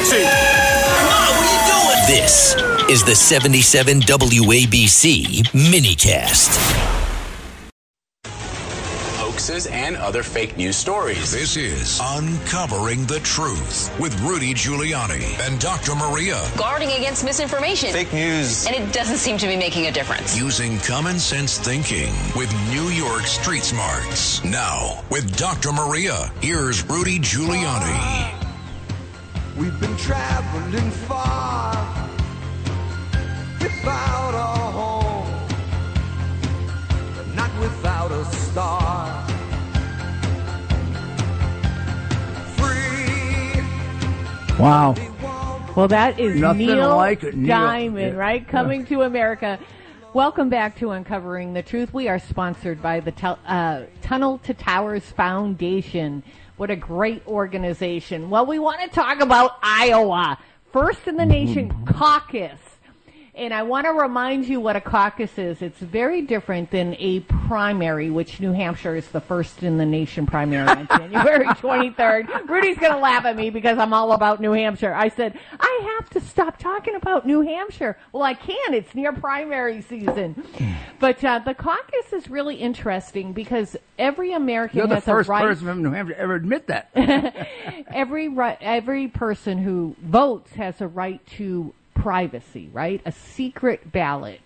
taxi. Mom, what are you doing? This is the 77 WABC minicast. Hoaxes and other fake news stories. This is Uncovering the Truth with Rudy Giuliani and Dr. Maria. guarding against misinformation. Fake news. And it doesn't seem to be making a difference. Using common sense thinking with New York Street Smarts. Now, with Dr. Maria, here's Rudy Giuliani. We've been traveling far without a home, not without a star. Free. Wow. Well, that is Nothing Neil like it, Neil. Diamond, Yeah. right? Coming to America. Welcome back to Uncovering the Truth. We are sponsored by the tel- uh, Tunnel to Towers Foundation. What a great organization. Well, we want to talk about Iowa. First in the nation caucus. And I want to remind you what a caucus is. It's very different than a primary, which New Hampshire is the first in the nation primary on January 23rd. Rudy's going to laugh at me because I'm all about New Hampshire. I said, I have to stop talking about New Hampshire. Well, I can. It's near primary season. But uh, the caucus is really interesting because every American You're the has first a right person from New Hampshire to ever admit that. every right, every person who votes has a right to privacy, right? A secret ballot.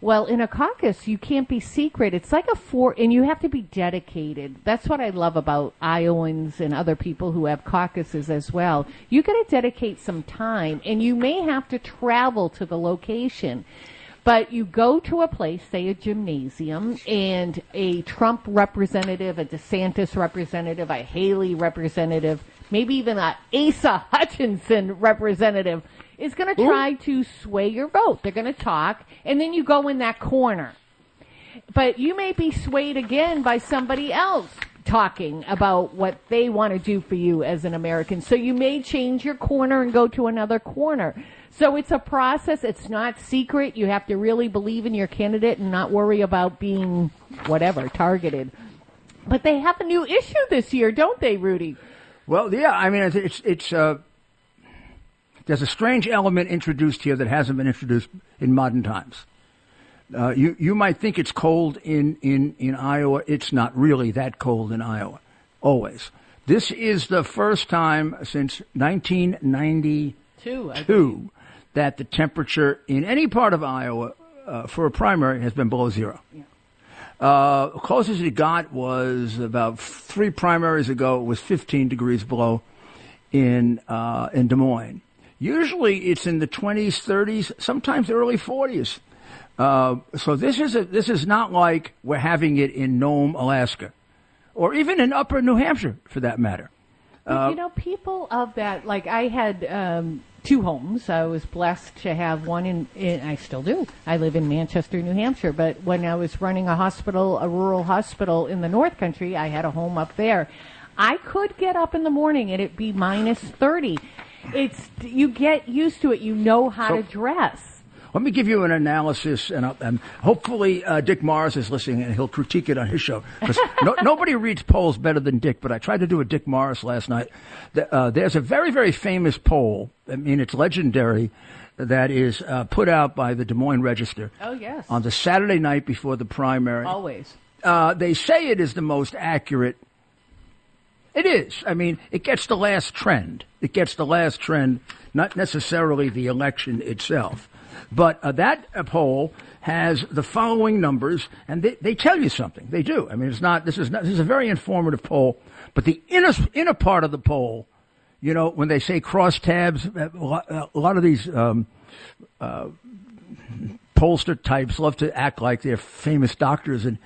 Well, in a caucus, you can't be secret. It's like a four, and you have to be dedicated. That's what I love about Iowans and other people who have caucuses as well. You got to dedicate some time, and you may have to travel to the location. But you go to a place, say a gymnasium, and a Trump representative, a DeSantis representative, a Haley representative, maybe even a Asa Hutchinson representative is going to try to sway your vote. They're going to talk, and then you go in that corner. But you may be swayed again by somebody else talking about what they want to do for you as an American. So you may change your corner and go to another corner. So it's a process. It's not secret. You have to really believe in your candidate and not worry about being whatever targeted. But they have a new issue this year, don't they, Rudy? Well, yeah, I mean, it's it's, it's uh, there's a strange element introduced here that hasn't been introduced in modern times. Uh, you you might think it's cold in, in, in Iowa. It's not really that cold in Iowa. Always. This is the first time since 1992 Two. that the temperature in any part of Iowa uh, for a primary has been below zero. Uh, closest it got was about three primaries ago. It was 15 degrees below in uh, in Des Moines. Usually, it's in the 20s, 30s, sometimes early 40s. Uh, so this is a, this is not like we're having it in Nome, Alaska, or even in Upper New Hampshire, for that matter. But, you know, people of that, like I had um, two homes. I was blessed to have one in, in, I still do. I live in Manchester, New Hampshire. But when I was running a hospital, a rural hospital in the North Country, I had a home up there. I could get up in the morning and it'd be minus 30. It's, you get used to it. You know how So- to dress. Let me give you an analysis, and, I'll- and hopefully uh, Dick Morris is listening, and he'll critique it on his show. 'Cause no, nobody reads polls better than Dick, but I tried to do a Dick Morris last night. The- Uh, there's a very, very famous poll. I mean, it's legendary. That is uh, put out by the Des Moines Register Oh, yes. on the Saturday night before the primary. Always. Uh, they say it is the most accurate. It is. I mean, it gets the last trend. It gets the last trend, not necessarily the election itself. But uh, that uh, poll has the following numbers, and they, they tell you something. They do. I mean, it's not. This is not. This is a very informative poll. But the inner inner part of the poll, you know, when they say cross tabs, uh, a lot, a lot of these um, uh, pollster types love to act like they're famous doctors and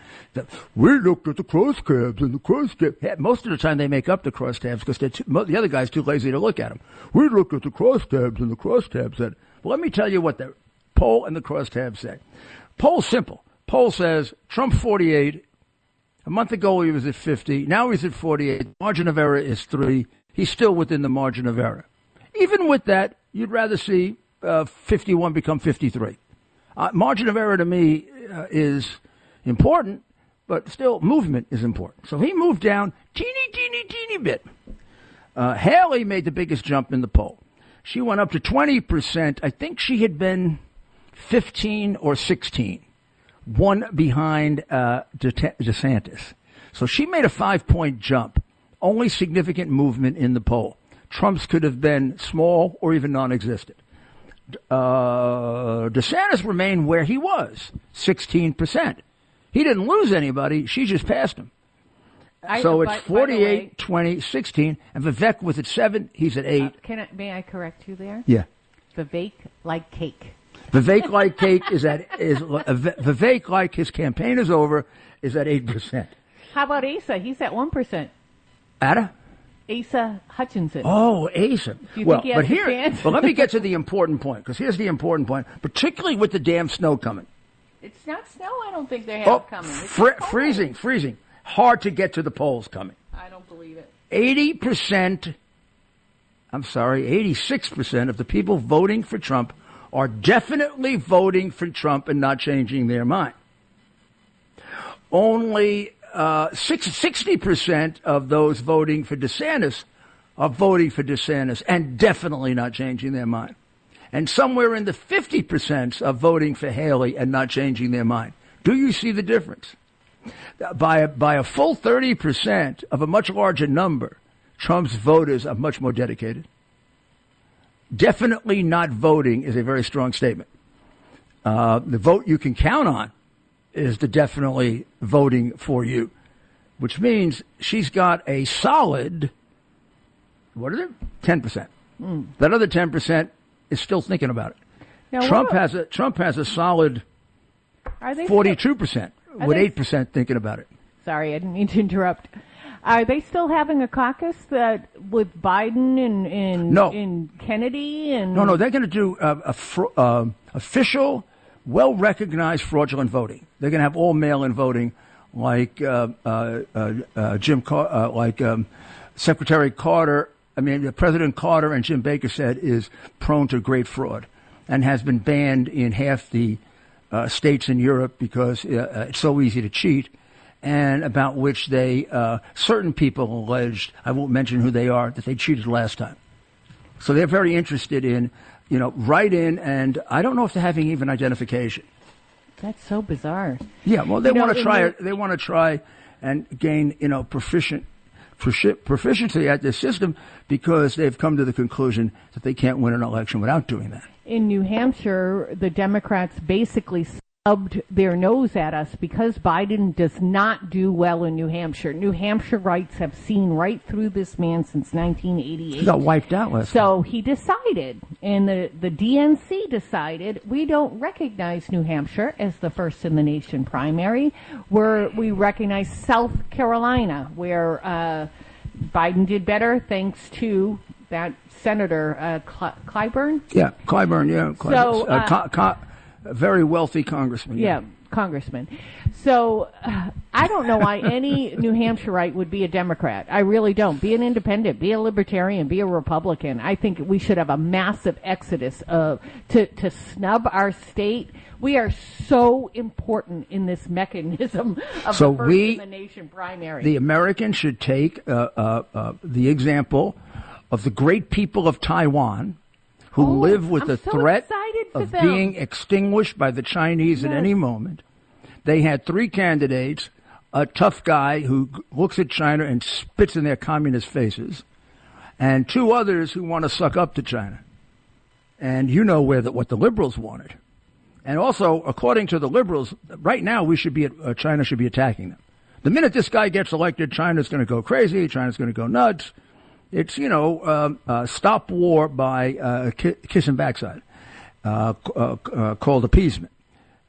we looked at the cross tabs and the cross tabs. Yeah, most of the time they make up the cross tabs because the other guy's too lazy to look at them. We looked at the cross tabs and the cross tabs said, well, let me tell you what the poll and the cross tabs say. Poll simple. Poll says Trump 48. A month ago he was at 50. Now he's at 48. Margin of error is three. He's still within the margin of error. Even with that, you'd rather see uh, 51 become 53. Uh, margin of error to me uh, is important, but still movement is important. So he moved down teeny, teeny, teeny bit. Uh, Haley made the biggest jump in the poll. She went up to 20%. I think she had been 15 or 16, one behind uh, De- DeSantis. So she made a five point jump, only significant movement in the poll. Trump's could have been small or even non existent. Uh, DeSantis remained where he was, 16%. He didn't lose anybody, she just passed him. I- so it's by the 48, way- 20, 16, and Vivek was at 7, he's at 8. Uh, Can I, may I correct you there? yeah. Vivek like cake. Vivek like cake is at is Vivek like his campaign is over is at eight percent. How about Asa? He's at one percent. Ada? Asa Hutchinson. Oh, Asa. Do you well, think he but here, well, let me get to the important point because here's the important point, particularly with the damn snow coming. It's not snow. I don't think they have Oh, coming. Fr- freezing, freezing. Hard to get to the polls coming. I don't believe it. Eighty percent. I'm sorry, eighty-six percent of the people voting for Trump are definitely voting for Trump and not changing their mind. Only uh, six, 60% of those voting for DeSantis are voting for DeSantis and definitely not changing their mind. And somewhere in the 50% are voting for Haley and not changing their mind. Do you see the difference? By a, by a full 30% of a much larger number, Trump's voters are much more dedicated. Definitely not voting is a very strong statement. Uh, the vote you can count on is the definitely voting for you, which means she's got a solid, what is it? 10%. That other 10% is still thinking about it. Now, Trump has a Trump has a solid forty-two percent, with eight percent thinking about it. Sorry, I didn't mean to interrupt. Are they still having a caucus that with Biden and, and, No. and Kennedy and No, no, they're going to do uh, a fr- uh, official, well recognized fraudulent voting. They're going to have all mail-in voting, like uh, uh, uh, uh, Jim, Car- uh, like um, Secretary Carter. I mean, President Carter and Jim Baker said is prone to great fraud, and has been banned in half the states in Europe because it's so easy to cheat. And about which they uh, certain people alleged, I won't mention who they are, that they cheated last time. So they're very interested in, you know, write in, and I don't know if they're having even identification. That's so bizarre. Yeah, well, they want to try it. They want to try and gain, you know, proficient proficiency at this system because they've come to the conclusion that they can't win an election without doing that. In New Hampshire, the Democrats basically stubbed their nose at us because Biden does not do well in New Hampshire. New Hampshireites have seen right through this man since 1988. He got wiped out last time. So he decided, and the, the DNC decided, we don't recognize New Hampshire as the first in the nation primary, where we recognize South Carolina, where uh, Biden did better thanks to that Senator uh, Cl- Clyburn. Yeah, Clyburn. Yeah, Clyburn. So, uh, uh, co- co- a very wealthy congressman. Yeah, congressman. So uh, I don't know why any New Hampshireite would be a Democrat. I really don't. Be an independent, be a libertarian, be a Republican. I think we should have a massive exodus of to to snub our state. We are so important in this mechanism of So the we- the nation primary. The Americans should take uh, uh, uh, the example of the great people of Taiwan who Oh, live with I'm the so threat of them. being extinguished by the Chinese at any moment. They had three candidates a tough guy who looks at China and spits in their communist faces, and two others who want to suck up to China. And you know where the, what the liberals wanted. And also, according to the liberals, right now we should be at, uh, China should be attacking them. The minute this guy gets elected, China's going to go crazy. China's going to go nuts. It's you know um, uh, stop war by uh, ki- kissing backside, uh, uh, uh, called appeasement,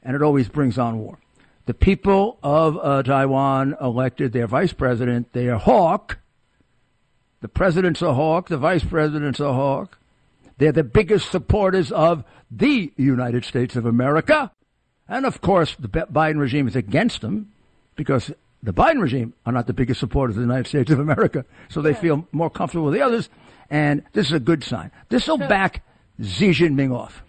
and it always brings on war. The people of uh, Taiwan elected their vice president, their hawk. The president's a hawk. The vice president's a hawk. They're the biggest supporters of the United States of America. And of course, the Biden regime is against them because the Biden regime are not the biggest supporters of the United States of America. So they feel more comfortable with the others. And this is a good sign. This will back Xi Jinping off.